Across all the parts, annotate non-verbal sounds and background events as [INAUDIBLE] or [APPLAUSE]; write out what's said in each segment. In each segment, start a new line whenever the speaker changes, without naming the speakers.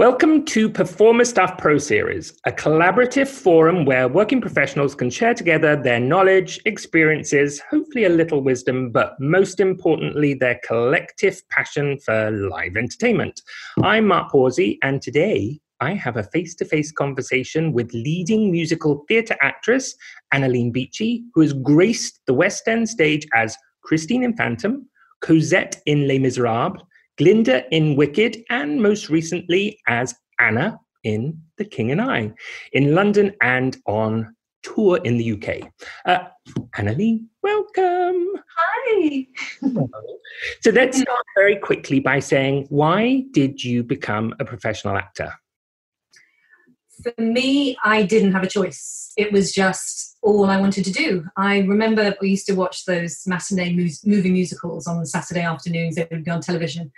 Welcome to Performer Stuff Pro Series, a collaborative forum where working professionals can share together their knowledge, experiences, hopefully a little wisdom, but most importantly, their collective passion for live entertainment. I'm Mark Pawsey, and today I have a face to face conversation with leading musical theatre actress Annalene Beechey, who has graced the West End stage as Christine in Phantom, Cosette in Les Miserables, Glinda in Wicked, and most recently as Anna in The King and I, in London and on tour in the UK. Uh, Annalene, welcome.
Hi.
so let's start very quickly by saying, why did you become a professional actor?
For me, I didn't have a choice. It was just all I wanted to do. I remember we used to watch those matinee movie musicals on Saturday afternoons. They would be on television.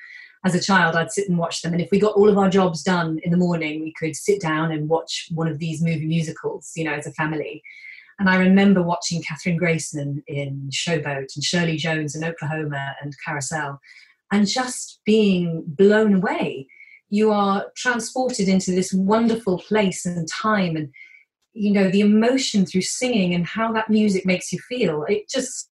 As a child, I'd sit and watch them. And if we got all of our jobs done in the morning, we could sit down and watch one of these movie musicals, you know, as a family. And I remember watching Kathryn Grayson in Showboat and Shirley Jones in Oklahoma and Carousel and just being blown away. You are transported into this wonderful place and time and you know the emotion through singing and how that music makes you feel. It just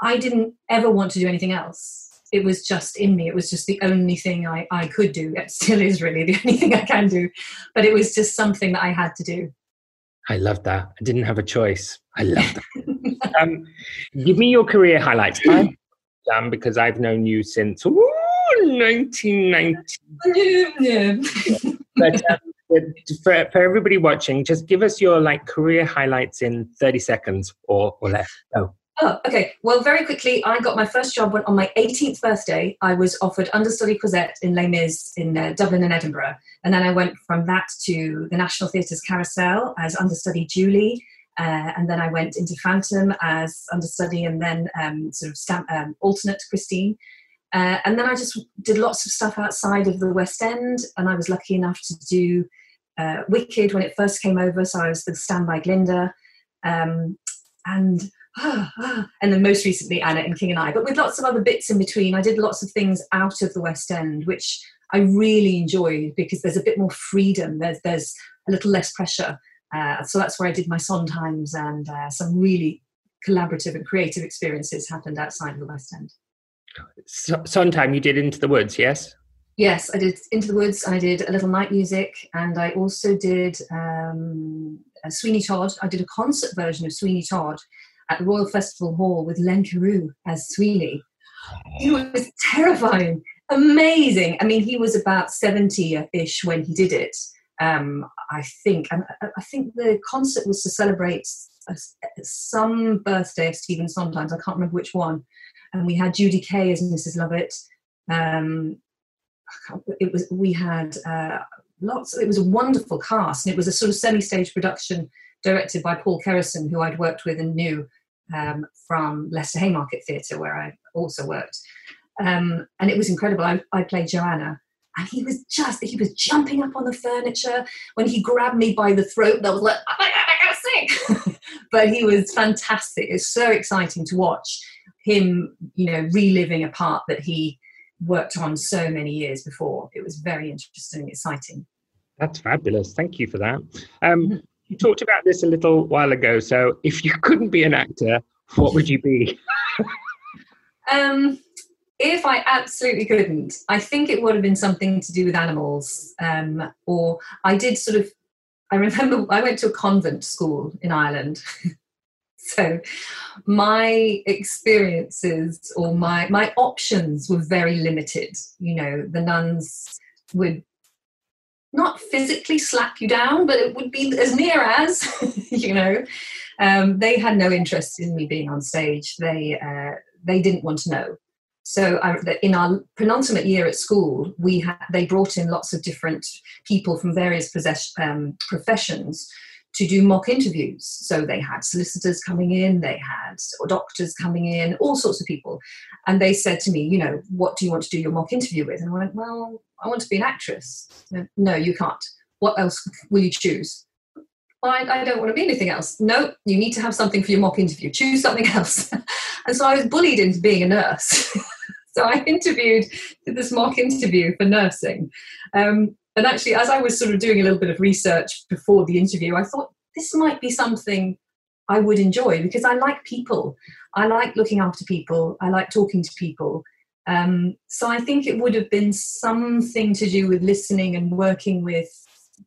i didn't ever want to do anything else. It was just in me. It was just the only thing i, I could do. It still is really the [LAUGHS] only thing i can do. But it was just something that i had to do.
I love that. I didn't have a choice. I love that. [LAUGHS] Um, give me your career highlights. I'm because i've known you since ooh, 1990 [LAUGHS] but um, for, for everybody watching, just give us your like career highlights in 30 seconds or, or less. Oh.
Oh, okay. Well, very quickly, I got my first job when, on my 18th birthday. I was offered understudy Cosette in Les Mis in uh, Dublin and Edinburgh. And then I went from that to the National Theatre's Carousel as understudy Julie. Uh, and then I went into Phantom as understudy and then um, sort of stamp, um, alternate Christine. Uh, and then I just did lots of stuff outside of the West End, and I was lucky enough to do uh, Wicked when it first came over. So I was the standby Glinda, um, and ah, ah, and then most recently Anna and King and I. But with lots of other bits in between, I did lots of things out of the West End, which I really enjoyed because there's a bit more freedom. There's there's a little less pressure. Uh, so that's where I did my Sondheims and uh, some really collaborative and creative experiences happened outside of the West End.
So, Sondheim you did Into the Woods, yes?
Yes, I did Into the Woods. I did a little night music, and I also did um, Sweeney Todd. I did a concert version of Sweeney Todd at the Royal Festival Hall with Len Cariou as Sweeney. It was terrifying, amazing. I mean, he was about seventy-ish when he did it. Um, I think, and I think the concert was to celebrate some birthday of Stephen Sondheim's. I can't remember which one and we had Judy Kaye as Mrs. Lovett. Um, it was we had uh, lots. It was a wonderful cast, and it was a sort of semi-stage production directed by Paul Kerryson, who I'd worked with and knew um, from Leicester Haymarket Theatre, where I also worked. Um, and it was incredible. I, I played Joanna, and he was just he was jumping up on the furniture when he grabbed me by the throat. I was like, oh my god, I gotta sing! [LAUGHS] but he was fantastic. It's so exciting to watch him, you know, reliving a part that he worked on so many years before. It was very interesting, and exciting.
That's fabulous. Thank you for that. Um, mm-hmm. you talked about this a little while ago. So, if you couldn't be an actor, what would you be? [LAUGHS]
um, if I absolutely couldn't, I think it would have been something to do with animals. Um, or I did sort of, I remember [LAUGHS] I went to a convent school in Ireland. [LAUGHS] [LAUGHS] so my experiences or my my options were very limited. You know the nuns would not physically slap you down but it would be as near as [LAUGHS] you know. Um, they had no interest in me being on stage. They uh, they didn't want to know. So I, in our penultimate year at school we had they brought in lots of different people from various possess- um, professions to do mock interviews. So they had solicitors coming in, they had doctors coming in, all sorts of people. And they said to me, you know, what do you want to do your mock interview with? And I went, well, I want to be an actress. No, you can't. What else will you choose? I, I, don't want to be anything else. No, you need to have something for your mock interview. Choose something [LAUGHS] else. and so I was bullied into being a nurse. [LAUGHS] so I interviewed, this mock interview for nursing. Um, And actually, as I was sort of doing a little bit of research before the interview, I thought this might be something I would enjoy because I like people. I like looking after people. I like talking to people. Um, so I think it would have been something to do with listening and working with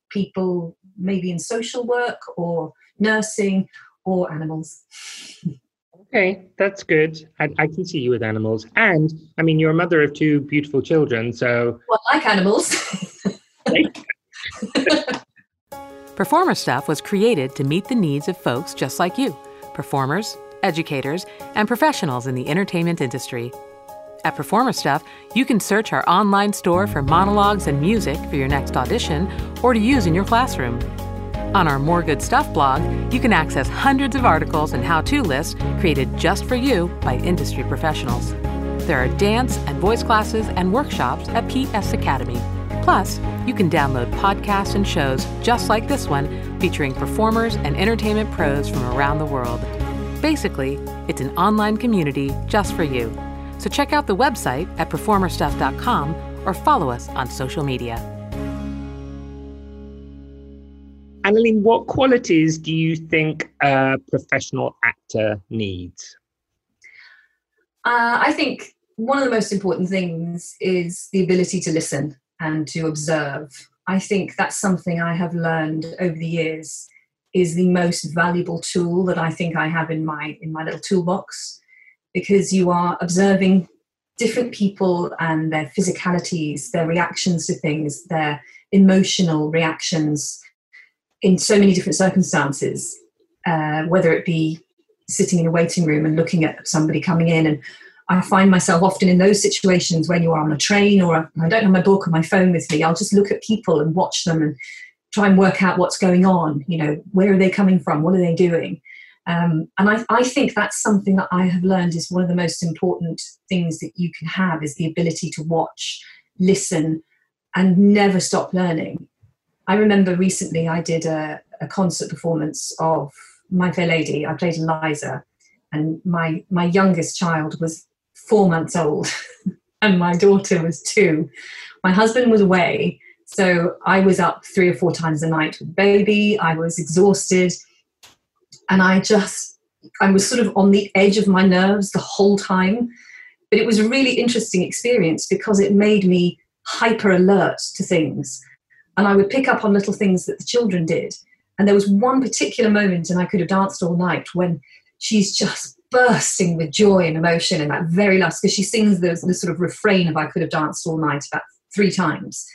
people, maybe in social work or nursing or animals.
Okay, that's good. I, I, can see you with animals. And I mean, you're a mother of two beautiful children, so.
Well, I like animals. [LAUGHS]
Performer Stuff was created to meet the needs of folks just like you performers, educators, and professionals in the entertainment industry. At Performer Stuff, you can search our online store for monologues and music for your next audition or to use in your classroom. On our More Good Stuff blog, you can access hundreds of articles and how to lists created just for you by industry professionals. There are dance and voice classes and workshops at PS Academy. Plus, you can download podcasts and shows just like this one featuring performers and entertainment pros from around the world. Basically, it's an online community just for you. So check out the website at performerstuff.com or follow us on social media.
Annalene, what qualities do you think a professional actor needs?
Uh, I think one of the most important things is the ability to listen and to observe. I think that's something I have learned over the years is the most valuable tool that I think I have in my in my little toolbox because you are observing different people and their physicalities, their reactions to things, their emotional reactions in so many different circumstances, uh, whether it be sitting in a waiting room and looking at somebody coming in. And I find myself often in those situations when you are on a train or I don't have my book or my phone with me, I'll just look at people and watch them and try and work out what's going on. You know, where are they coming from? What are they doing? Um, and I, I think that's something that I have learned is one of the most important things that you can have is the ability to watch, listen, and never stop learning. I remember recently I did a, a concert performance of My Fair Lady. I played Eliza, and my my youngest child was four months old, [LAUGHS] and my daughter was two. My husband was away, so I was up three or four times a night with baby. I was exhausted, and I just I was sort of on the edge of my nerves the whole time. But it was a really interesting experience because it made me hyper alert to things and I would pick up on little things that the children did. And there was one particular moment, and I could have danced all night, when she's just bursting with joy and emotion in that very last, because she sings the, the, sort of refrain of I could have danced all night about three times.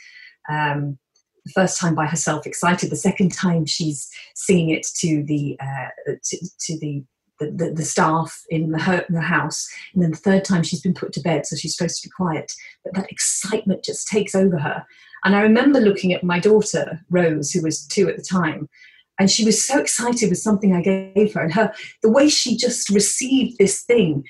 Um, the first time by herself, excited. The second time, she's singing it to the uh, to, to the the, the, staff in the, her, the house. And then the third time she's been put to bed, so she's supposed to be quiet. But that excitement just takes over her. And I remember looking at my daughter, Rose, who was two at the time, and she was so excited with something I gave her. And her the way she just received this thing,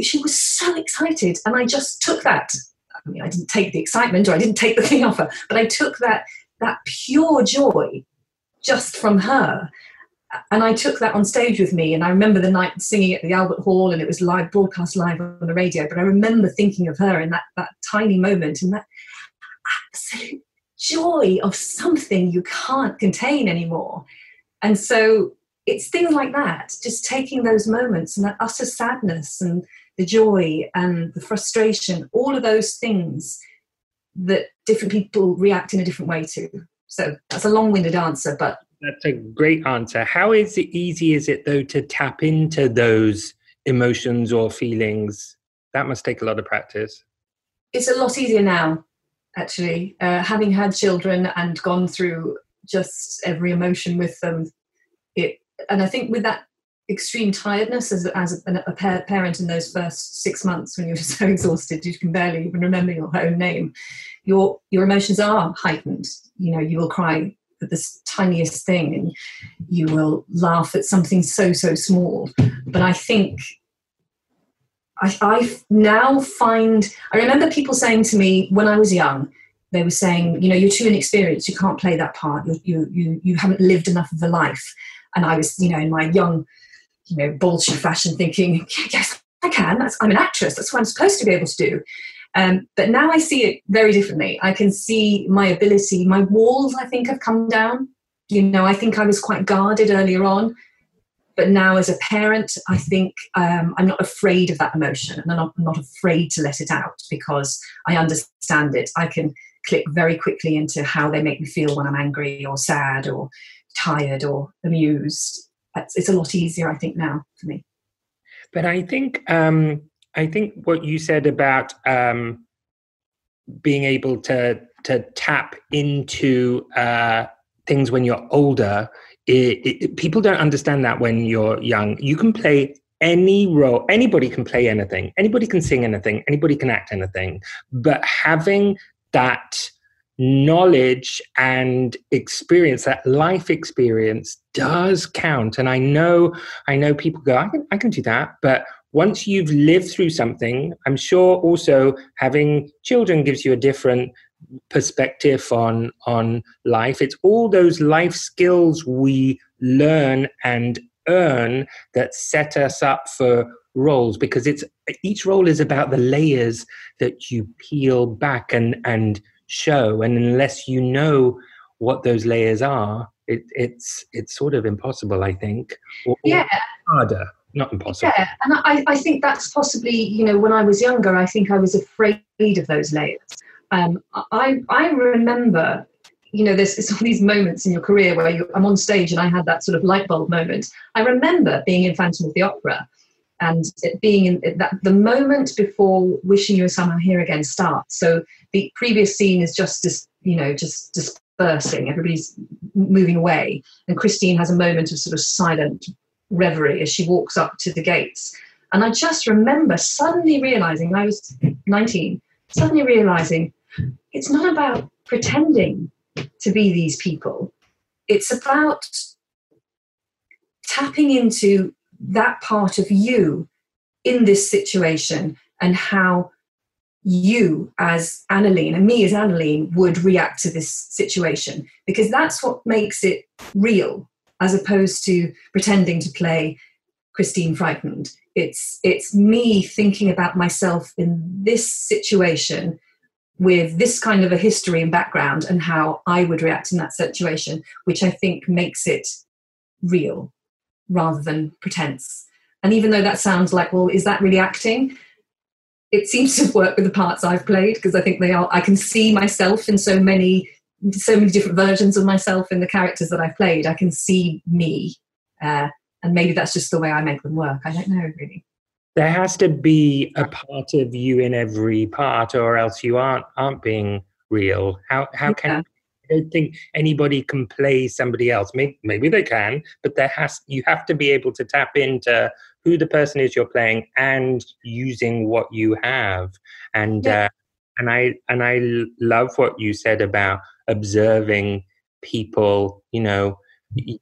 she was so excited. And I just took that. I mean, I didn't take the excitement or I didn't take the thing [LAUGHS] off her, but I took that that pure joy just from her and I took that on stage with me. And I remember the night singing at the Albert Hall, and it was live, broadcast live on the radio. But I remember thinking of her in that, that tiny moment and that absolute joy of something you can't contain anymore. And so it's things like that, just taking those moments and that utter sadness and the joy and the frustration, all of those things that different people react in a different way to. So that's a long winded answer, but
that's a great answer. How is it easy is it though to tap into those emotions or feelings? That must take a lot of practice.
It's a lot easier now, actually. Uh, having had children and gone through just every emotion with them, it and I think with that extreme tiredness as, as a, a, parent in those first six months when you're [LAUGHS] so exhausted you can barely even remember your own name your your emotions are heightened. You know you will cry at the tiniest thing and you will laugh at something so so small. But i think I, I now find i remember people saying to me when i was young they were saying you know you're too inexperienced you can't play that part you you you, you haven't lived enough of a life and i was you know in my young you know bolshy fashion thinking yes i can that's i'm an actress that's what i'm supposed to be able to do Um, but now I see it very differently. I can see my ability, my walls, I think, have come down. You know, I think I was quite guarded earlier on. But now, as a parent, I think um, I'm not afraid of that emotion and I'm not, I'm not afraid to let it out because I understand it. I can click very quickly into how they make me feel when I'm angry or sad or tired or amused. It's, it's a lot easier, I think, now for me.
But I think um, I think what you said about um, being able to to tap into uh, things when you're older, it, it, people don't understand that when you're young. You can play any role. Anybody can play anything. Anybody can sing anything. Anybody can act anything. But having that knowledge and experience that life experience does count. And i know i know people go i can, I can do that. But once you've lived through something i'm sure also having children gives you a different perspective on on life. It's all those life skills we learn and earn that set us up for roles because it's each role is about the layers that you peel back and and show. And unless you know what those layers are it, it's it's sort of impossible i think.
Or, yeah.
harder. Not impossible.
Yeah and I, I think that's possibly you know when i was younger i think i was afraid of those layers. Um, i i remember you know there's, there's all these moments in your career where you, i'm on stage and i had that sort of light bulb moment. I remember being in phantom of the opera and being in that the moment before wishing you were somehow here again starts. So the previous scene is just this you know just dispersing everybody's moving away. And christine has a moment of sort of silent reverie as she walks up to the gates. And i just remember suddenly realizing i was 19 suddenly realizing it's not about pretending to be these people it's about tapping into that part of you in this situation and how you as Annalene and me as Annalene would react to this situation because that's what makes it real as opposed to pretending to play Christine frightened. It's it's me thinking about myself in this situation with this kind of a history and background and how I would react in that situation, which I think makes it real rather than pretense. And even though that sounds like, well, is that really acting? It seems to work with the parts I've played because I think they are. I can see myself in so many, so many different versions of myself in the characters that I've played. I can see me, uh, and maybe that's just the way I make them work. I don't know really.
There has to be a part of you in every part, or else you aren't aren't being real. How how can I don't think anybody can play somebody else. Maybe, maybe they can, but there has you have to be able to tap into who the person is you're playing and using what you have. And yeah. uh, and I and I love what you said about observing people. You know,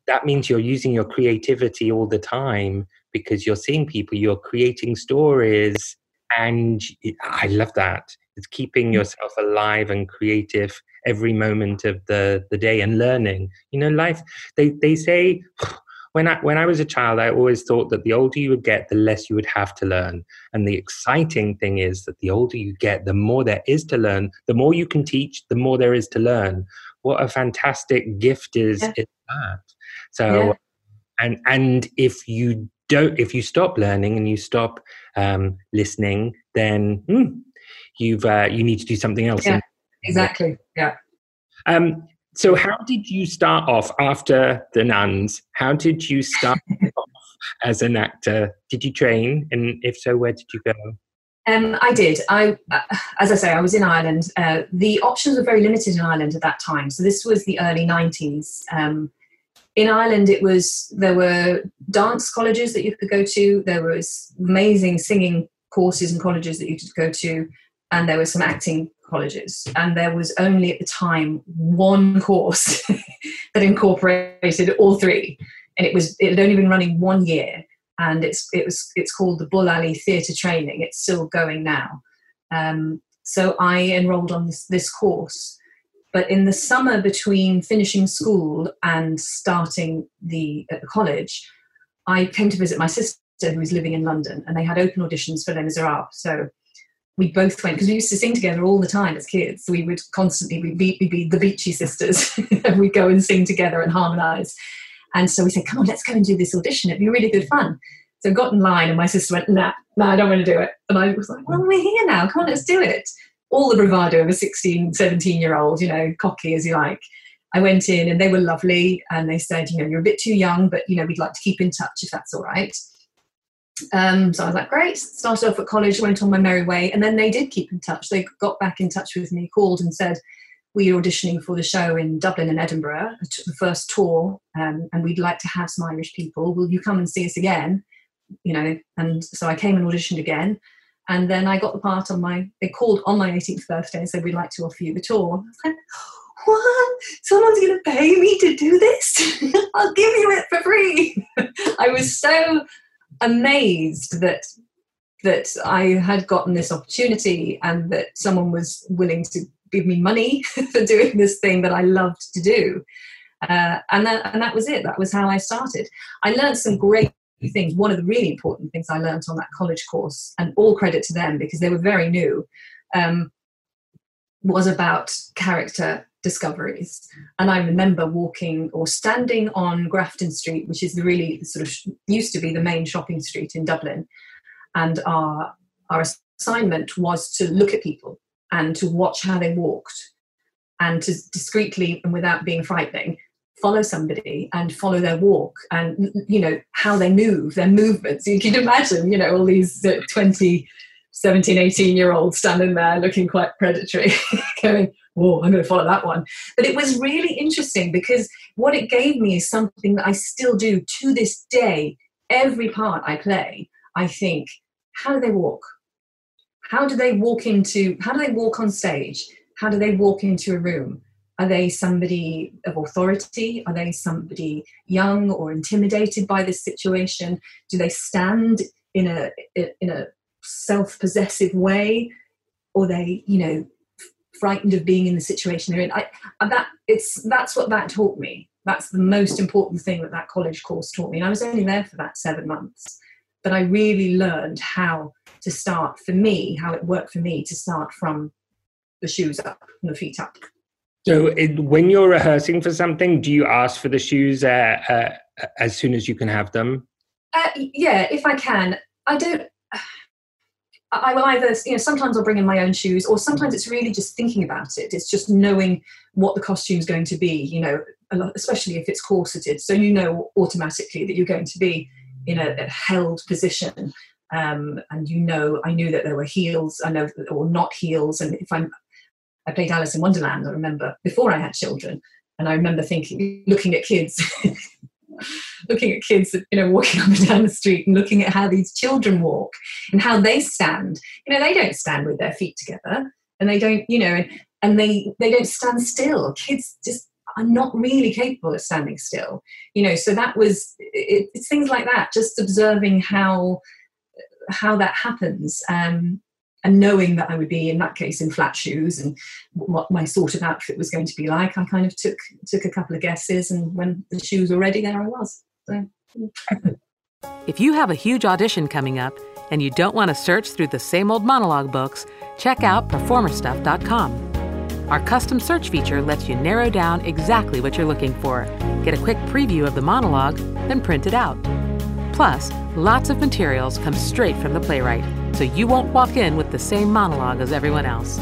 that means you're using your creativity all the time because you're seeing people, you're creating stories, and I love that. It's keeping mm. yourself alive and creative every moment of the, the day and learning. You know, life, they, they say, [SIGHS] when I, when I was a child, I always thought that the older you would get, the less you would have to learn. And the exciting thing is that the older you get, the more there is to learn. The more you can teach, the more there is to learn. What a fantastic gift is, yeah. is that. So, yeah. and and if you don't, if you stop learning and you stop um, listening, then hmm, you've uh, you need to do something else.
Yeah. Exactly. Yeah.
Um, so, how did you start off after the nuns? How did you start [LAUGHS] off as an actor? Did you train, and if so, where did you go?
Um, I did. I, uh, as I say, I was in Ireland. Uh, the options were very limited in Ireland at that time. So this was the early '90s. Um, in Ireland, it was there were dance colleges that you could go to. There was amazing singing courses and colleges that you could go to, and there were some acting colleges, and there was only at the time one course [LAUGHS] that incorporated all three, and it was it had only been running one year, and it's it was it's called the Bull Alley Theatre Training. It's still going now. Um, so I enrolled on this this course, but in the summer between finishing school and starting the at the college, I came to visit my sister who was living in London, and they had open auditions for Les Miserables. So we both went because we used to sing together all the time as kids. We would constantly we'd be, we'd be the Beechey sisters, [LAUGHS] and we'd go and sing together and harmonise. And so we said, "Come on, let's go and do this audition. It'd be really good fun." So I got in line, and my sister went, "Nah, nah, I don't want to do it." And I was like, "Well, we're here now. Come on, let's do it." All the bravado of a 16, 17 year old, you know, cocky as you like. I went in, and they were lovely, and they said, "You know, you're a bit too young, but you know, we'd like to keep in touch if that's all right." Um, so I was like, great. Started off at college, went on my merry way, and then they did keep in touch. They got back in touch with me, called and said, "We're auditioning for the show in Dublin and Edinburgh, the first tour, um, and we'd like to have some Irish people. Will you come and see us again?" You know, and so I came and auditioned again, and then I got the part on my. They called on my 18th birthday and said, "We'd like to offer you the tour." I was like, what? Someone's going to pay me to do this? [LAUGHS] I'll give you it for free. [LAUGHS] I was so amazed that that I had gotten this opportunity and that someone was willing to give me money [LAUGHS] for doing this thing that I loved to do. Uh, and, that, and that was it. That was how I started. I learned some great things. One of the really important things I learned on that college course, and all credit to them because they were very new, um, was about character discoveries. And I remember walking or standing on Grafton Street, which is the really sort of used to be the main shopping street in Dublin. And our, our assignment was to look at people and to watch how they walked and to discreetly and without being frightening follow somebody and follow their walk and you know how they move their movements you can imagine you know all these uh, 20 17 18 year olds standing there looking quite predatory [LAUGHS] going oh, I'm going to follow that one. But it was really interesting because what it gave me is something that I still do to this day. Every part I play, I think, how do they walk? How do they walk into, how do they walk on stage? How do they walk into a room? Are they somebody of authority? Are they somebody young or intimidated by this situation? Do they stand in a in a self-possessive way? Or they, you know, frightened of being in the situation they're in. I, uh, that it's that's what that taught me. That's the most important thing that that college course taught me. And I was only there for that seven months, but I really learned how to start for me, how it worked for me to start from the shoes up and the feet up.
So, it, when you're rehearsing for something, do you ask for the shoes uh, uh, as soon as you can have them?
Uh, yeah, if I can. I don't. [SIGHS] I will either, you know, sometimes I'll bring in my own shoes, or sometimes it's really just thinking about it. It's just knowing what the costume's going to be, you know, especially if it's corseted. So you know automatically that you're going to be in a, a held position. Um, and you know, I knew that there were heels, I know, or not heels. And if I'm, I played Alice in Wonderland, I remember before I had children. And I remember thinking, looking at kids [LAUGHS] looking at kids, you know, walking [LAUGHS] up and down the street and looking at how these children walk and how they stand. You know, they don't stand with their feet together, and they don't, you know, and, and they they don't stand still. Kids just are not really capable of standing still. You know, so that was it, it's things like that. Just observing how how that happens. Um, and knowing that I would be in that case in flat shoes and what my sort of outfit was going to be like, I kind of took took a couple of guesses, and when the shoes were ready, there I was. So.
if you have a huge audition coming up and you don't want to search through the same old monologue books, check out performerstuff.com. Our custom search feature lets you narrow down exactly what you're looking for, get a quick preview of the monologue, then print it out. Plus, lots of materials come straight from the playwright so you won't walk in with the same monologue as everyone else.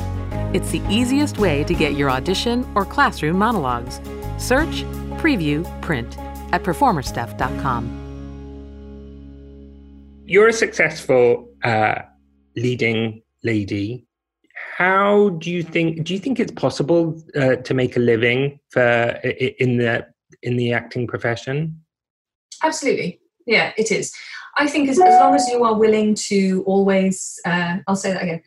It's the easiest way to get your audition or classroom monologues. Search, preview, print at performerstuff.com.
You're a successful uh, leading lady. How do you think? Do you think it's possible uh, to make a living for in the in the acting profession?
Absolutely, yeah, it is. I think as, as long as you are willing to always, uh, I'll say that again,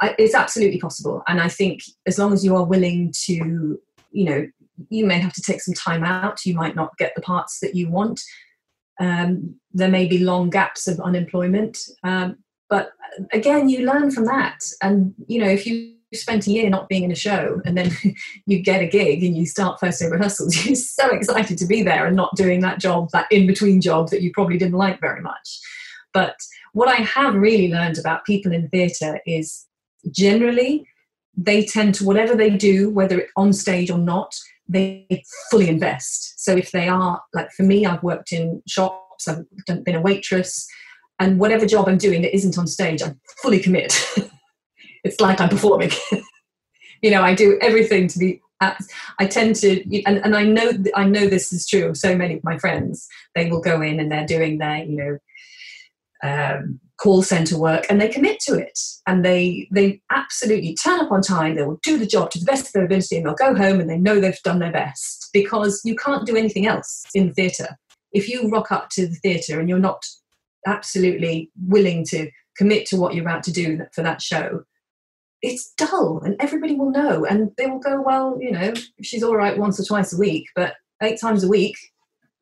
I, it's absolutely possible. And I think as long as you are willing to, you know, you may have to take some time out, you might not get the parts that you want. Um, there may be long gaps of unemployment. Um, but again, you learn from that. And, you know, if you spent a year not being in a show and then [LAUGHS] you get a gig and you start first day rehearsals [LAUGHS] you're so excited to be there and not doing that job that in between job that you probably didn't like very much but what i have really learned about people in theatre is generally they tend to whatever they do, whether it's on stage or not, they fully invest. So if they are like for me, I've worked in shops, I've been a waitress, and whatever job I'm doing that isn't on stage, I fully commit. [LAUGHS] it's like I'm performing. [LAUGHS] you know, I do everything to be. I tend to, and, and I know I know this is true of so many of my friends. They will go in and they're doing their, you know, um, call center work and they commit to it and they they absolutely turn up on time they will do the job to the best of their ability and they'll go home and they know they've done their best because you can't do anything else in the theatre if you rock up to the theatre and you're not absolutely willing to commit to what you're about to do for that show it's dull and everybody will know and they will go well you know she's all right once or twice a week but eight times a week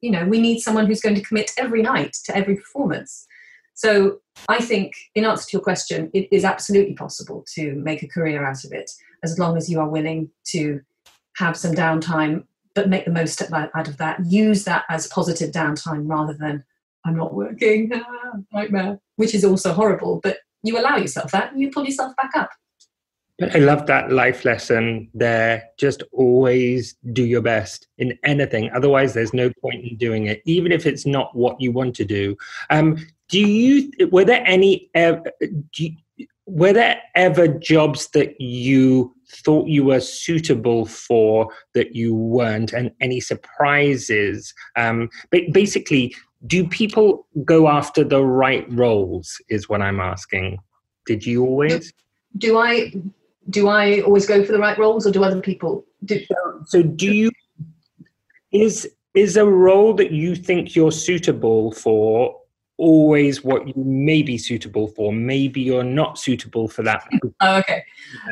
you know we need someone who's going to commit every night to every performance so I think, in answer to your question, it is absolutely possible to make a career out of it as long as you are willing to have some downtime, but make the most out of that. Use that as positive downtime rather than I'm not working, [LAUGHS] nightmare, which is also horrible. But you allow yourself that and you pull yourself back up.
I love that life lesson there. Just always do your best in anything. Otherwise, there's no point in doing it, even if it's not what you want to do. Um, do you were there any you, were there ever jobs that you thought you were suitable for that you weren't and any surprises um, basically do people go after the right roles is what i'm asking did you always
do i do i always go for the right roles or do other people do
so, so do you is is a role that you think you're suitable for always what you may be suitable for. Maybe you're not suitable for that.
oh, okay.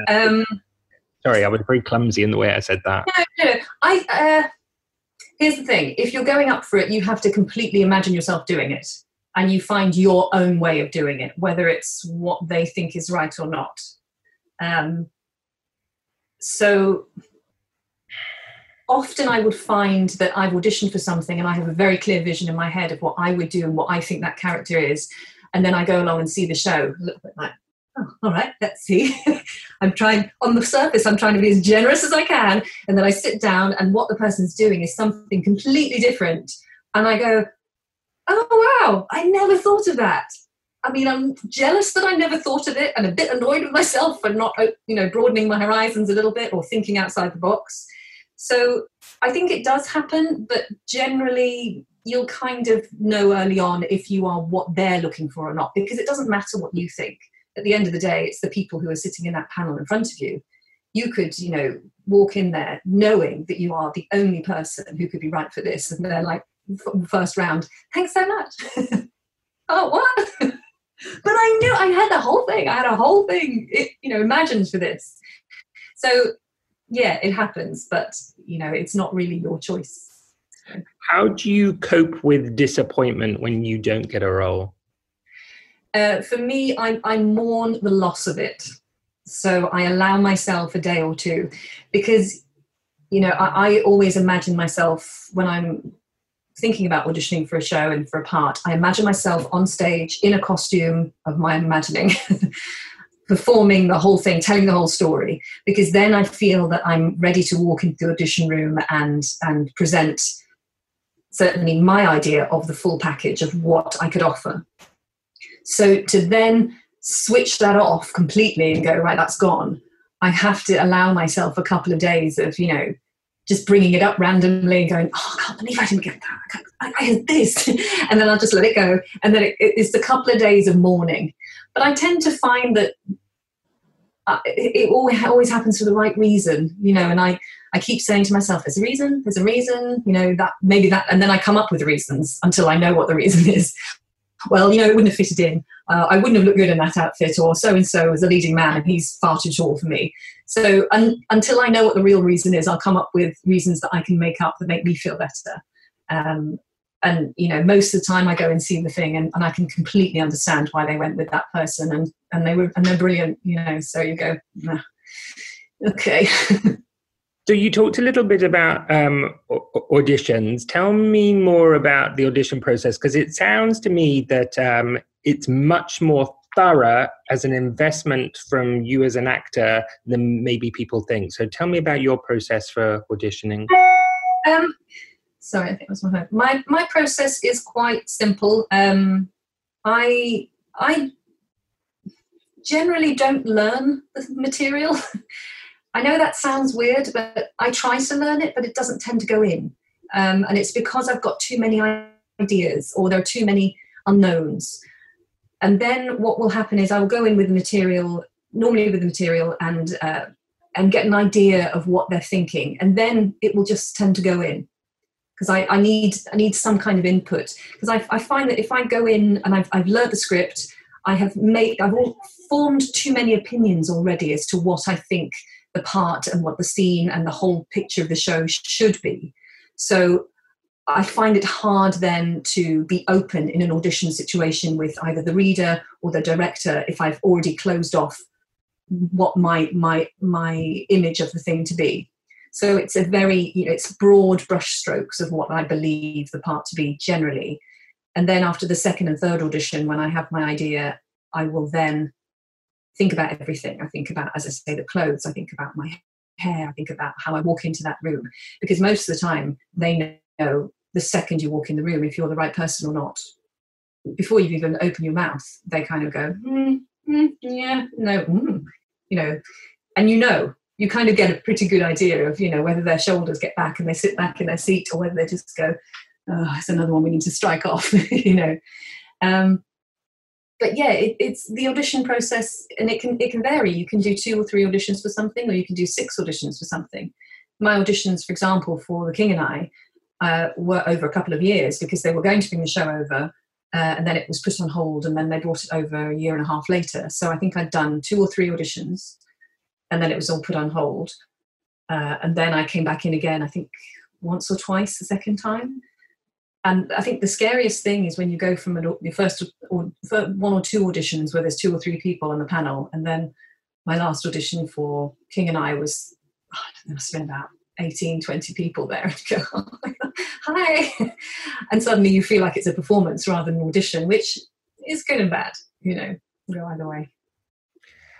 Um,
Sorry, I was very clumsy in the way I said that.
No, no. I uh, here's the thing: if you're going up for it, you have to completely imagine yourself doing it, and you find your own way of doing it, whether it's what they think is right or not. Um, so often I would find that I've auditioned for something and I have a very clear vision in my head of what I would do and what I think that character is. And then I go along and see the show, a little bit like, oh, all right, let's see. [LAUGHS] I'm trying, on the surface, I'm trying to be as generous as I can. And then I sit down and what the person's doing is something completely different. And I go, oh, wow, I never thought of that. I mean, I'm jealous that I never thought of it and a bit annoyed with myself for not, you know, broadening my horizons a little bit or thinking outside the box. So I think it does happen, but generally you'll kind of know early on if you are what they're looking for or not, because it doesn't matter what you think. At the end of the day, it's the people who are sitting in that panel in front of you. You could, you know, walk in there knowing that you are the only person who could be right for this, and they're like, first round, thanks so much. [LAUGHS] oh, what? [LAUGHS] but I knew I had the whole thing. I had a whole thing, you know, imagined for this. So yeah, it happens, but you know, it's not really your choice.
How do you cope with disappointment when you don't get a role?
Uh, for me, I, I mourn the loss of it. So I allow myself a day or two because, you know, I, I always imagine myself when I'm thinking about auditioning for a show and for a part, I imagine myself on stage in a costume of my imagining. [LAUGHS] performing the whole thing, telling the whole story, because then I feel that I'm ready to walk into the audition room and and present certainly my idea of the full package of what I could offer. So to then switch that off completely and go right, that's gone. I have to allow myself a couple of days of you know just bringing it up randomly and going, oh, I can't believe I didn't get that. I, I had this, [LAUGHS] and then I'll just let it go. And then it, it's a couple of days of mourning. But I tend to find that uh, it, it always, always happens for the right reason, you know, and I, I keep saying to myself, there's a reason, there's a reason, you know, that maybe that, and then I come up with reasons until I know what the reason [LAUGHS] is. Well, you know, it wouldn't have fitted in. Uh, I wouldn't have looked good in that outfit, or so and so is a leading man and he's far too tall for me. So un- until I know what the real reason is, I'll come up with reasons that I can make up that make me feel better. Um, and you know most of the time i go and see the thing and, and i can completely understand why they went with that person and and they were and they're brilliant you know so you go nah. okay [LAUGHS]
so you talked a little bit about um, auditions tell me more about the audition process because it sounds to me that um, it's much more thorough as an investment from you as an actor than maybe people think. So tell me about your process for auditioning.
Um, sorry, I think it was my phone. My my process is quite simple. Um, I I generally don't learn the material. [LAUGHS] I know that sounds weird, but I try to learn it, but it doesn't tend to go in. Um, and it's because I've got too many ideas or there are too many unknowns. And then what will happen is I will go in with the material, normally with the material, and uh, and get an idea of what they're thinking, and then it will just tend to go in because I, I need I need some kind of input because I, I find that if I go in and I've I've learned the script, I have made I've formed too many opinions already as to what I think the part and what the scene and the whole picture of the show should be. So I find it hard then to be open in an audition situation with either the reader or the director if I've already closed off what my my my image of the thing to be. So it's a very you know it's broad brushstrokes of what I believe the part to be generally. And then after the second and third audition, when I have my idea, I will then think about everything. I think about, as I say, the clothes. I think about my hair. I think about how I walk into that room because most of the time they know the second you walk in the room if you're the right person or not. Before you even open your mouth, they kind of go, mm, mm, yeah, no, mm, you know, and you know, you kind of get a pretty good idea of, you know, whether their shoulders get back and they sit back in their seat or whether they just go, oh, it's another one we need to strike off, [LAUGHS] you know. Um, but yeah, it, it's the audition process, and it can it can vary. You can do two or three auditions for something, or you can do six auditions for something. My auditions, for example, for The King and I, uh, were over a couple of years because they were going to bring the show over, uh, and then it was put on hold, and then they brought it over a year and a half later. So I think I'd done two or three auditions, and then it was all put on hold, uh, and then I came back in again. I think once or twice the second time and I think the scariest thing is when you go from an, your first or one or two auditions where there's two or three people on the panel, and then my last audition for King and I was, oh, must have been about 18, 20 people there, [LAUGHS] and hi, and suddenly you feel like it's a performance rather than an audition, which is good and bad, you know, go either way.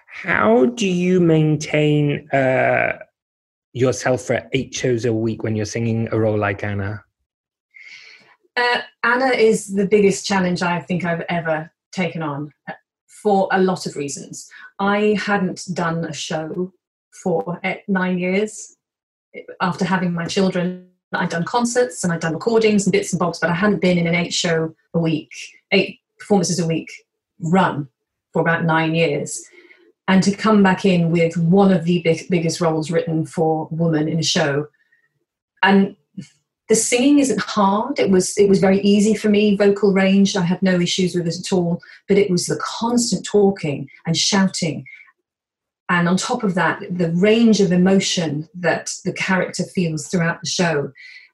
How do you maintain uh, yourself for eight shows a week when you're singing a role like Anna?
Uh, Anna is the biggest challenge I think I've ever taken on uh, for a lot of reasons. I hadn't done a show for uh, nine years after having my children. I'd done concerts and I'd done recordings and bits and bobs, but I hadn't been in an eight show a week, eight performances a week run for about nine years. And to come back in with one of the big, biggest roles written for woman in a show and the singing isn't hard. It was it was very easy for me. Vocal range i had no issues with it at all but it was the constant talking and shouting. And on top of that the range of emotion that the character feels throughout the show.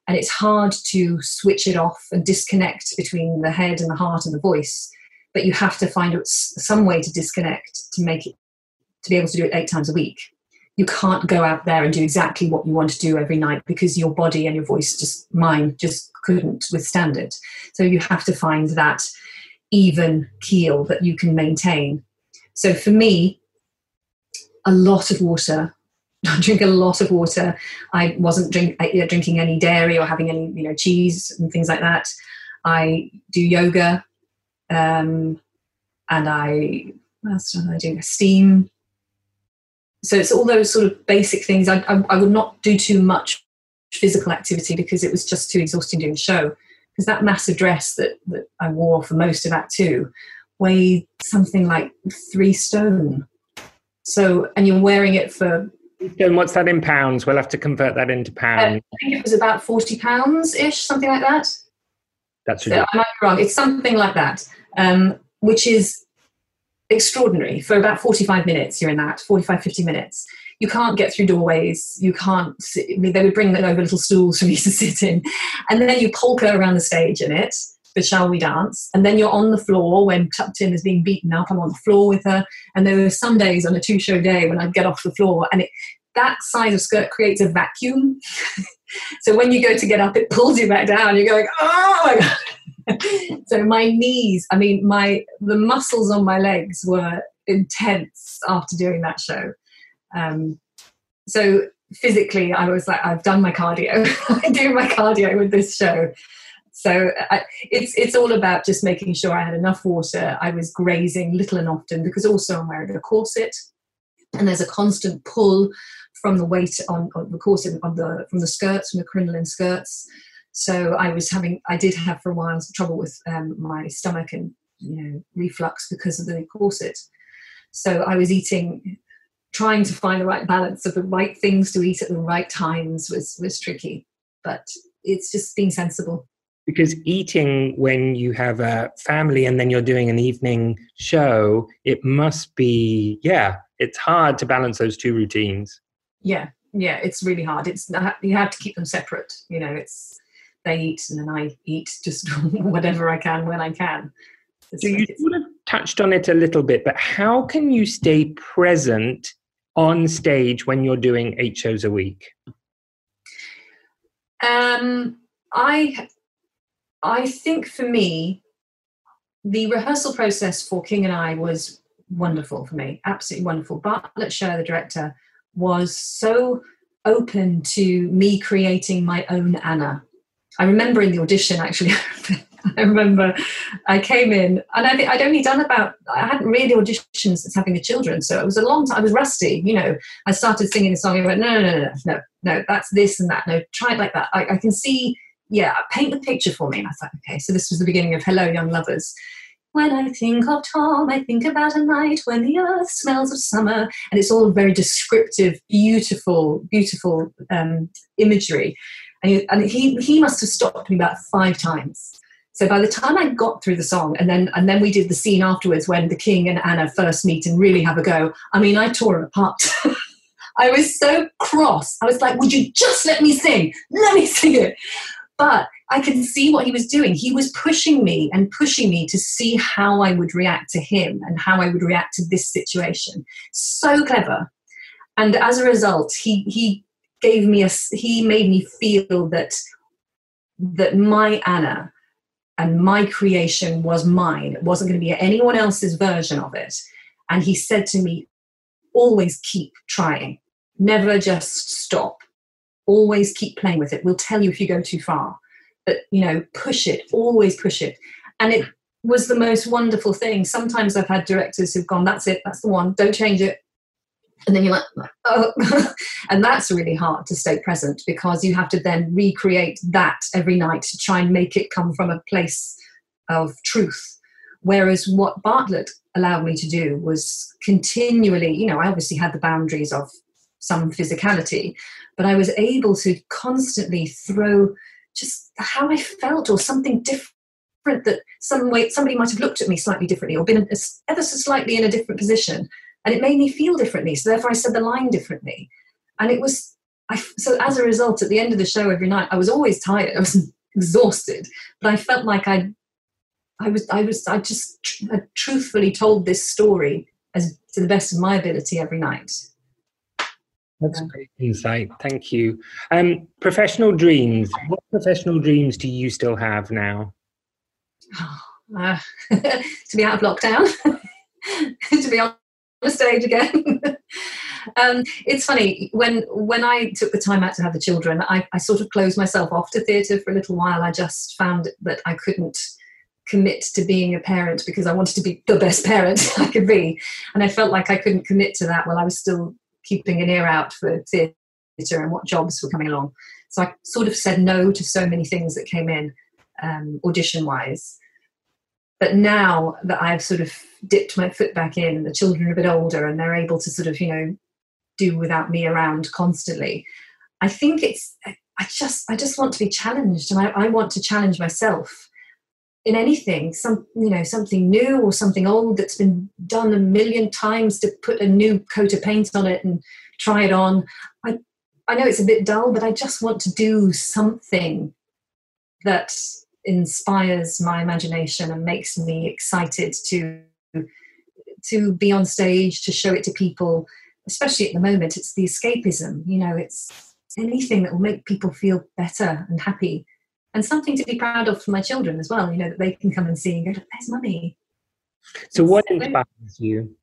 And it's hard to switch it off and disconnect between the head and the heart and the voice but you have to find some way to disconnect to make it to be able to do it eight times a week you can't go out there and do exactly what you want to do every night because your body and your voice just mine just couldn't withstand it. So you have to find that even keel that you can maintain. So for me a lot of water [LAUGHS] I drink a lot of water. I wasn't drink, drinking any dairy or having any you know cheese and things like that. I do yoga um, and i what else do i do? Steam so it's all those sort of basic things. I, I, I, would not do too much physical activity because it was just too exhausting doing the show. Because that massive dress that, that I wore for most of Act Two weighed something like three stone. So, and you're wearing it for.
And what's that in pounds? We'll have to convert that into pounds.
Uh, I think it was about forty pounds ish, something like that.
That's ridiculous.
I might be wrong. It's something like that, um, which is extraordinary. For about 45 minutes you're in that 45 50 minutes. You can't get through doorways. You can't sit, they would bring over little stools [LAUGHS] for me to sit in. And then you polka around the stage in it for shall we dance? And then you're on the floor when Tuptim is being beaten up. I'm on the floor with her. And there were some days on a two show day when i'd get off the floor and it that size of skirt creates a vacuum. [LAUGHS] So when you go to get up it pulls you back down. You're going oh my god [LAUGHS] so my knees, I mean, my the muscles on my legs were intense after doing that show. Um, so physically, I was like, I've done my cardio. [LAUGHS] I do my cardio with this show. So I, it's it's all about just making sure I had enough water. I was grazing little and often because also I'm wearing a corset, and there's a constant pull from the weight on, on the corset on the from the skirts from the crinoline skirts. So I was having I did have for a while some trouble with um, my stomach and you know reflux because of the corset. So I was eating trying to find the right balance of the right things to eat at the right times was was tricky but it's just being sensible.
Because eating when you have a family and then you're doing an evening show it must be yeah it's hard to balance those two routines.
Yeah yeah it's really hard. It's you have to keep them separate you know it's they eat and then i eat [LAUGHS] just [LAUGHS] whatever i can when i can
so you sort of touched on it a little bit but how can you stay present on stage when you're doing eight shows a week?
Um, I I think for me, the rehearsal process for King and I was wonderful for me, absolutely wonderful. Bartlett Sher, the director, was so open to me creating my own Anna. I remember in the audition actually [LAUGHS] I remember I came in, and I think I'd only done about, I hadn't really auditioned since having the children. So it was a long time, I was rusty, you know. I started singing a song, and I went, no, no, no, no, no, no, that's this and that. No, try it like that. I, I can see, yeah, paint the picture for me. And I thought, okay, so this was the beginning of Hello, Young Lovers. When I think of Tom, I think about a night when the earth smells of summer. And it's all very descriptive, beautiful, beautiful um, imagery. And, he, and he, he must have stopped me about five times so by the time I got through the song, and then and then we did the scene afterwards when the king and Anna first meet and really have a go. I mean, I tore it apart. [LAUGHS] I was so cross. I was like, "Would you just let me sing? Let me [LAUGHS] sing it." But I could see what he was doing. He was pushing me and pushing me to see how I would react to him and how I would react to this situation. So clever. And as a result, he he gave me a he made me feel that that my Anna and my creation was mine. It wasn't going to be anyone else's version of it. And he said to me, always keep trying, never just stop. Always keep playing with it. We'll tell you if you go too far. But, you know, push it, always push it. And it was the most wonderful thing. Sometimes I've had directors who've gone, that's it, that's the one, don't change it, and then you're like oh [LAUGHS] and that's really hard to stay present because you have to then recreate that every night to try and make it come from a place of truth. Whereas what bartlett allowed me to do was continually you know i obviously had the boundaries of some physicality but i was able to constantly throw just how i felt or something different that some way somebody might have looked at me slightly differently or been ever so slightly in a different position and it made me feel differently. So therefore, I said the line differently, and it was. I, so as a result, at the end of the show every night, I was always tired. I was [LAUGHS] exhausted, but I felt like I, I was, I was, I just tr- truthfully told this story as to the best of my ability every night.
That's great insight. Thank you. Um, professional dreams. What professional dreams do you still have now?
Uh, [SIGHS] [LAUGHS] to be out of lockdown. [LAUGHS] to be on the stage again. [LAUGHS] um, it's funny when when I took the time out to have the children, I, I sort of closed myself off to theatre for a little while. I just found that I couldn't commit to being a parent because I wanted to be the best parent [LAUGHS] I could be, and I felt like I couldn't commit to that while I was still keeping an ear out for theatre and what jobs were coming along. So I sort of said no to so many things that came in um, audition wise but now that I've sort of dipped my foot back in, the children are a bit older and they're able to sort of, you know, do without me around constantly. I think it's I just I just want to be challenged and I, I want to challenge myself in anything, some you know, something new or something old that's been done a million times to put a new coat of paint on it and try it on. I I know it's a bit dull, but I just want to do something that inspires my imagination and makes me excited to to be on stage to show it to people especially at the moment it's the escapism you know it's anything that will make people feel better and happy and something to be proud of for my children as well. You know that they can come and see and go, "There's mummy."
So, what inspires you?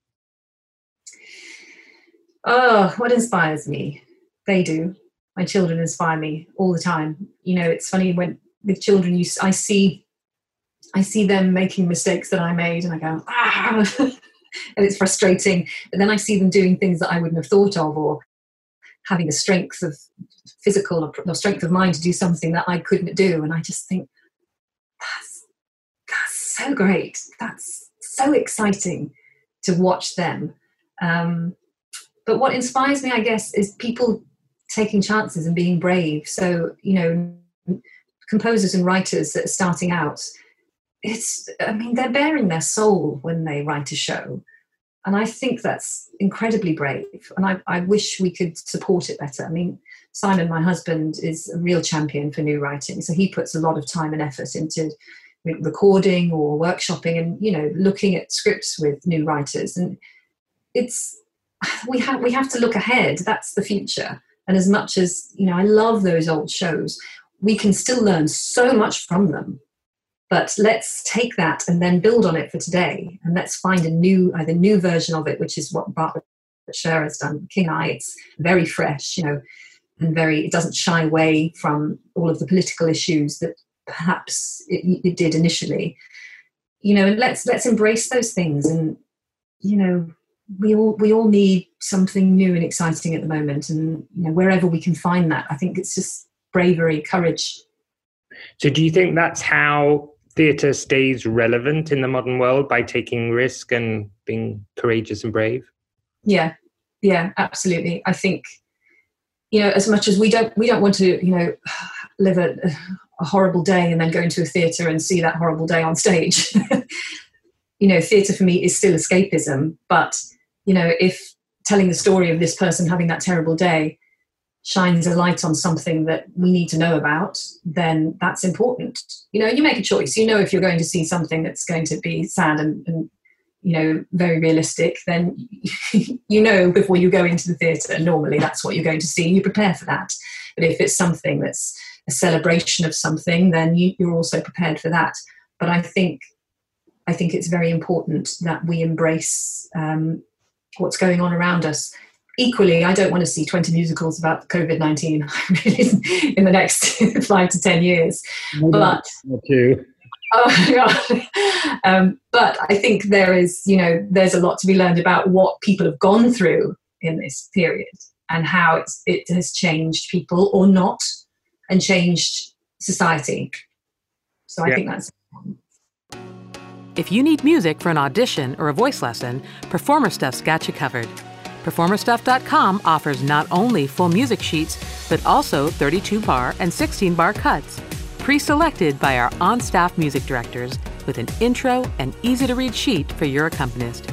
Oh, what inspires me? They do. My children inspire me all the time. You know, it's funny when with children, you I see, I see them making mistakes that I made, and I go, ah, [LAUGHS] and it's frustrating. But then I see them doing things that I wouldn't have thought of, or having the strength of physical or strength of mind to do something that I couldn't do, and I just think that's that's so great. That's so exciting to watch them. Um, but what inspires me, I guess, is people taking chances and being brave. So, you know, composers and writers that are starting out, it's, I mean, they're bearing their soul when they write a show. And I think that's incredibly brave. And I, I wish we could support it better. I mean, Simon, my husband, is a real champion for new writing. So he puts a lot of time and effort into recording or workshopping and, you know, looking at scripts with new writers. And it's, we have we have to look ahead that's the future and as much as you know i love those old shows we can still learn so much from them. But let's take that and then build on it for today. And let's find a new either new version of it which is what bartlett sher has done king eye. It's very fresh you know and very it doesn't shy away from all of the political issues that perhaps it, it did initially. You know and let's let's embrace those things. And you know we all we all need something new and exciting at the moment. And you know wherever we can find that i think it's just bravery courage.
So do you think that's how theatre stays relevant in the modern world by taking risk and being courageous and brave?
Yeah yeah absolutely. I think you know as much as we don't we don't want to you know [SIGHS] live a, a horrible day and then go into a theatre and see that horrible day on stage. [LAUGHS] You know theatre for me is still escapism but you know, if telling the story of this person having that terrible day shines a light on something that we need to know about, then that's important. You know, you make a choice. You know, if you're going to see something that's going to be sad and, and you know, very realistic, then [LAUGHS] you know before you go into the theatre, normally that's what you're going to see. You prepare for that. But if it's something that's a celebration of something, then you, you're also prepared for that. But I think I think it's very important that we embrace um, what's going on around us. Equally, I don't want to see 20 musicals about COVID 19 [LAUGHS] in the next [LAUGHS] five to 10 years. But, [LAUGHS] Oh, um, but I think there is, you know, there's a lot to be learned about what people have gone through in this period and how it has changed people or not and changed society. So I yeah. think that's important.
If you need music for an audition or a voice lesson, Performer Stuff's got you covered. PerformerStuff.com offers not only full music sheets, but also 32 bar and 16 bar cuts, pre selected by our on staff music directors with an intro and easy to read sheet for your accompanist.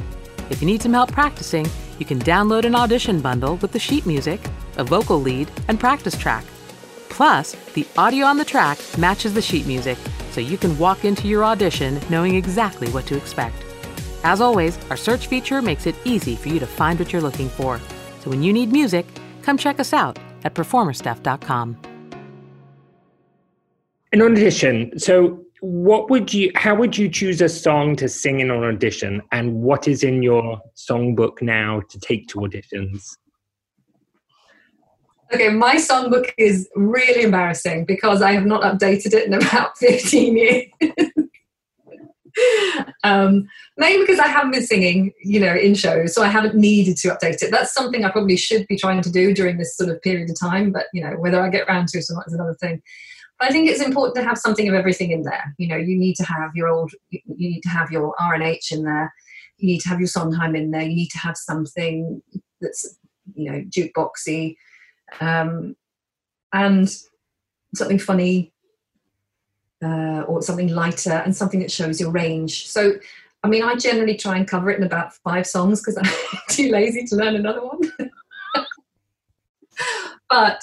If you need some help practicing, you can download an audition bundle with the sheet music, a vocal lead, and practice track. Plus, the audio on the track matches the sheet music, so you can walk into your audition knowing exactly what to expect. As always, our search feature makes it easy for you to find what you're looking for. So when you need music, come check us out at performerstuff.com.
An audition. So what would you how would you choose a song to sing in an audition and what is in your songbook now to take to auditions?
Okay, my songbook is really embarrassing because I have not updated it in about [LAUGHS] 15 years. Um, mainly because I haven't been singing, you know, in shows, so I haven't needed to update it. That's something I probably should be trying to do during this sort of period of time, but you know, whether I get around to it or not is another thing. But I think it's important to have something of everything in there. You know, you need to have your old, you need to have your R and H in there. You need to have your Sondheim in there. You need to have something that's, you know, jukeboxy um, and something funny uh, or something lighter and something that shows your range. So, I mean, I generally try and cover it in about five songs because I'm [LAUGHS] too lazy to learn another one. [LAUGHS] but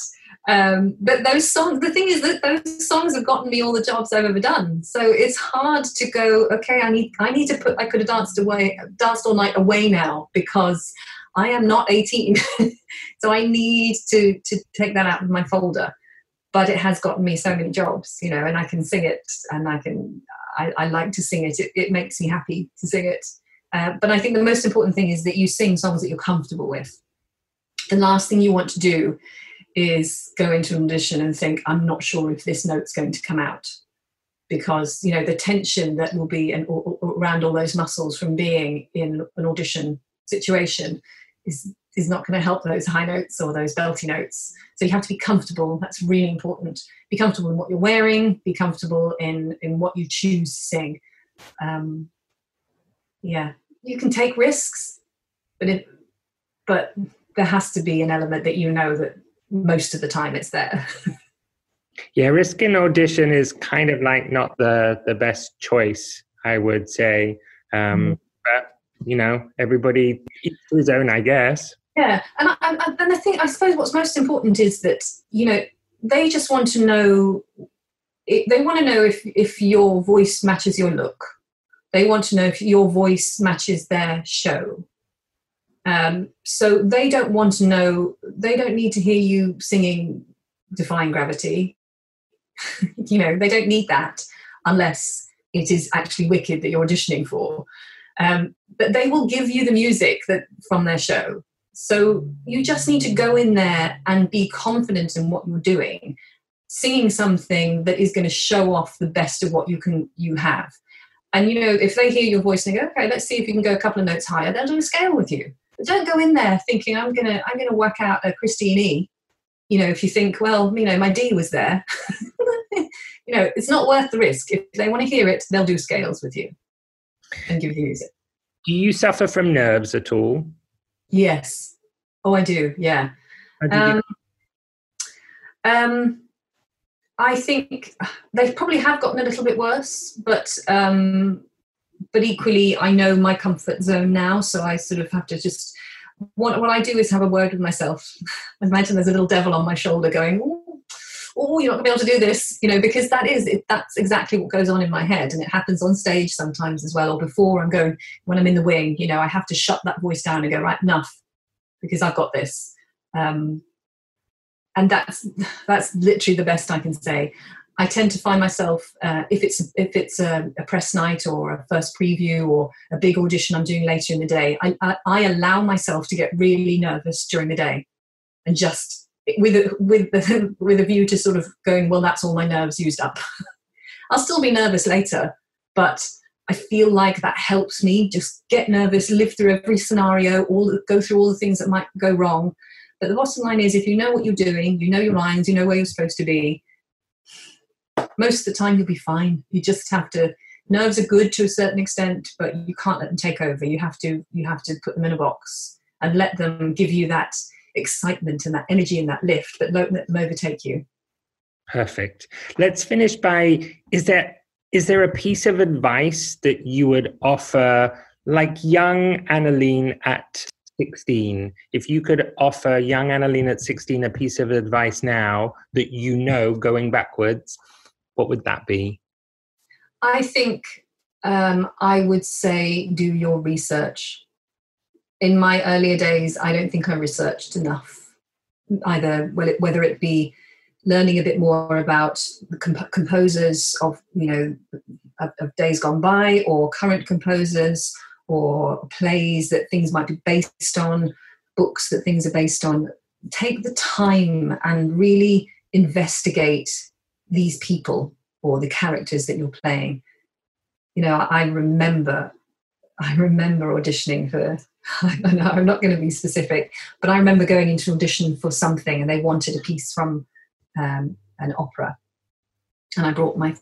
um, but those songs, the thing is that those songs have gotten me all the jobs I've ever done. So it's hard to go. Okay, I need I need to put. I could have danced away, danced all night away now because I am not 18. [LAUGHS] so I need to, to take that out of my folder. But it has gotten me so many jobs, you know, and I can sing it and I can, I, I like to sing it. it. it. makes me happy to sing it. Uh, but I think the most important thing is that you sing songs that you're comfortable with. The last thing you want to do is go into an audition and think, I'm not sure if this note's going to come out. Because, you know, the tension that will be in, around all those muscles from being in an audition situation is is not going to help those high notes or those belty notes. So you have to be comfortable. That's really important. Be comfortable in what you're wearing. Be comfortable in in what you choose to sing. Um, yeah, you can take risks, but it, but there has to be an element that you know that most of the time it's there. [LAUGHS]
yeah, risk in audition is kind of like not the the best choice, I would say. Um, mm. You know, everybody to his own, I guess.
Yeah, and I, and I think I suppose what's most important is that you know they just want to know. They want to know if if your voice matches your look. They want to know if your voice matches their show. Um, so they don't want to know. They don't need to hear you singing "Defying Gravity." [LAUGHS] you know, they don't need that unless it is actually wicked that you're auditioning for. Um, but they will give you the music that from their show so you just need to go in there and be confident in what you're doing, singing something that is going to show off the best of what you can you have. And you know, if they hear your voice and go, okay, let's see if you can go a couple of notes higher, they'll do a scale with you. But don't go in there thinking I'm gonna I'm gonna work out a Christine E. You know, if you think, well, you know, my D was there. [LAUGHS] you know, it's not worth the risk. If they want to hear it, they'll do scales with you and give you music.
Do you suffer from nerves at all?
Yes. Oh, I do. Yeah. Um, um, I think they probably have gotten a little bit worse, but um, but equally, I know my comfort zone now, so I sort of have to just. What, what I do is have a word with myself. [LAUGHS] Imagine there's a little devil on my shoulder going, "Oh, you're not to be able to do this," you know, because that is it, that's exactly what goes on in my head, and it happens on stage sometimes as well, or before I'm going when I'm in the wing. You know, I have to shut that voice down and go, "Right, enough because I've got this. Um, and that's that's literally the best I can say. I tend to find myself uh, if it's if it's a, a, press night or a first preview or a big audition I'm doing later in the day. I, I, I allow myself to get really nervous during the day, and just with a, with the, [LAUGHS] with a view to sort of going, well, that's all my nerves used up. [LAUGHS] I'll still be nervous later, but I feel like that helps me just get nervous, live through every scenario, all go through all the things that might go wrong. But the bottom line is, if you know what you're doing, you know your lines, you know where you're supposed to be. Most of the time, you'll be fine. You just have to. Nerves are good to a certain extent, but you can't let them take over. You have to. You have to put them in a box and let them give you that excitement and that energy and that lift, but don't let them overtake you.
Perfect. Let's finish by: Is there is there a piece of advice that you would offer like young Annalene at 16 if you could offer young Annalene at 16 a piece of advice now that you know going backwards what would that be
i think um, i would say do your research in my earlier days i don't think i researched enough either whether it be learning a bit more about the comp- composers of you know of, of, days gone by or current composers or plays that things might be based on books that things are based on. Take the time and really investigate these people or the characters that you're playing. You know i remember i remember auditioning for [LAUGHS] I know i'm not going to be specific but i remember going into audition for something and they wanted a piece from um, an opera. And I brought my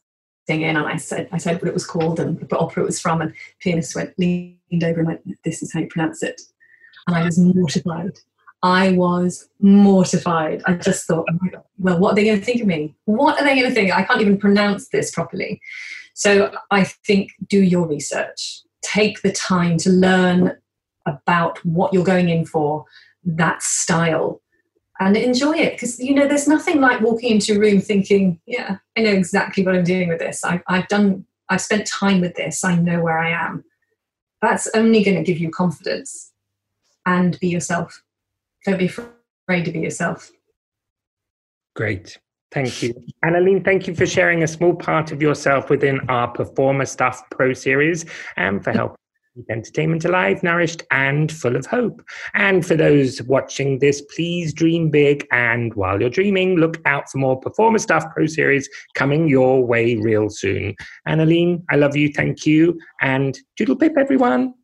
thing in and I said I said what it was called and what opera it was from and pianist went leaned over and went, This is how you pronounce it. And I was mortified. I was mortified. I just thought, oh well, what are they going to think of me? What are they going to think? I can't even pronounce this properly. So I think do your research. Take the time to learn about what you're going in for, that style, and enjoy it because you know there's nothing like walking into a room thinking yeah i know exactly what i'm doing with this. I, i've done i've spent time with this. I know where i am. That's only going to give you confidence and be yourself. Don't be afraid to be yourself.
Great. Thank you. Annalene, thank you for sharing a small part of yourself within our Performer Stuff Pro series and for helping keep entertainment alive, nourished, and full of hope. And for those watching this, please dream big. And while you're dreaming, look out for more Performer Stuff Pro series coming your way real soon. Annalene, I love you. Thank you. And doodle pip, everyone.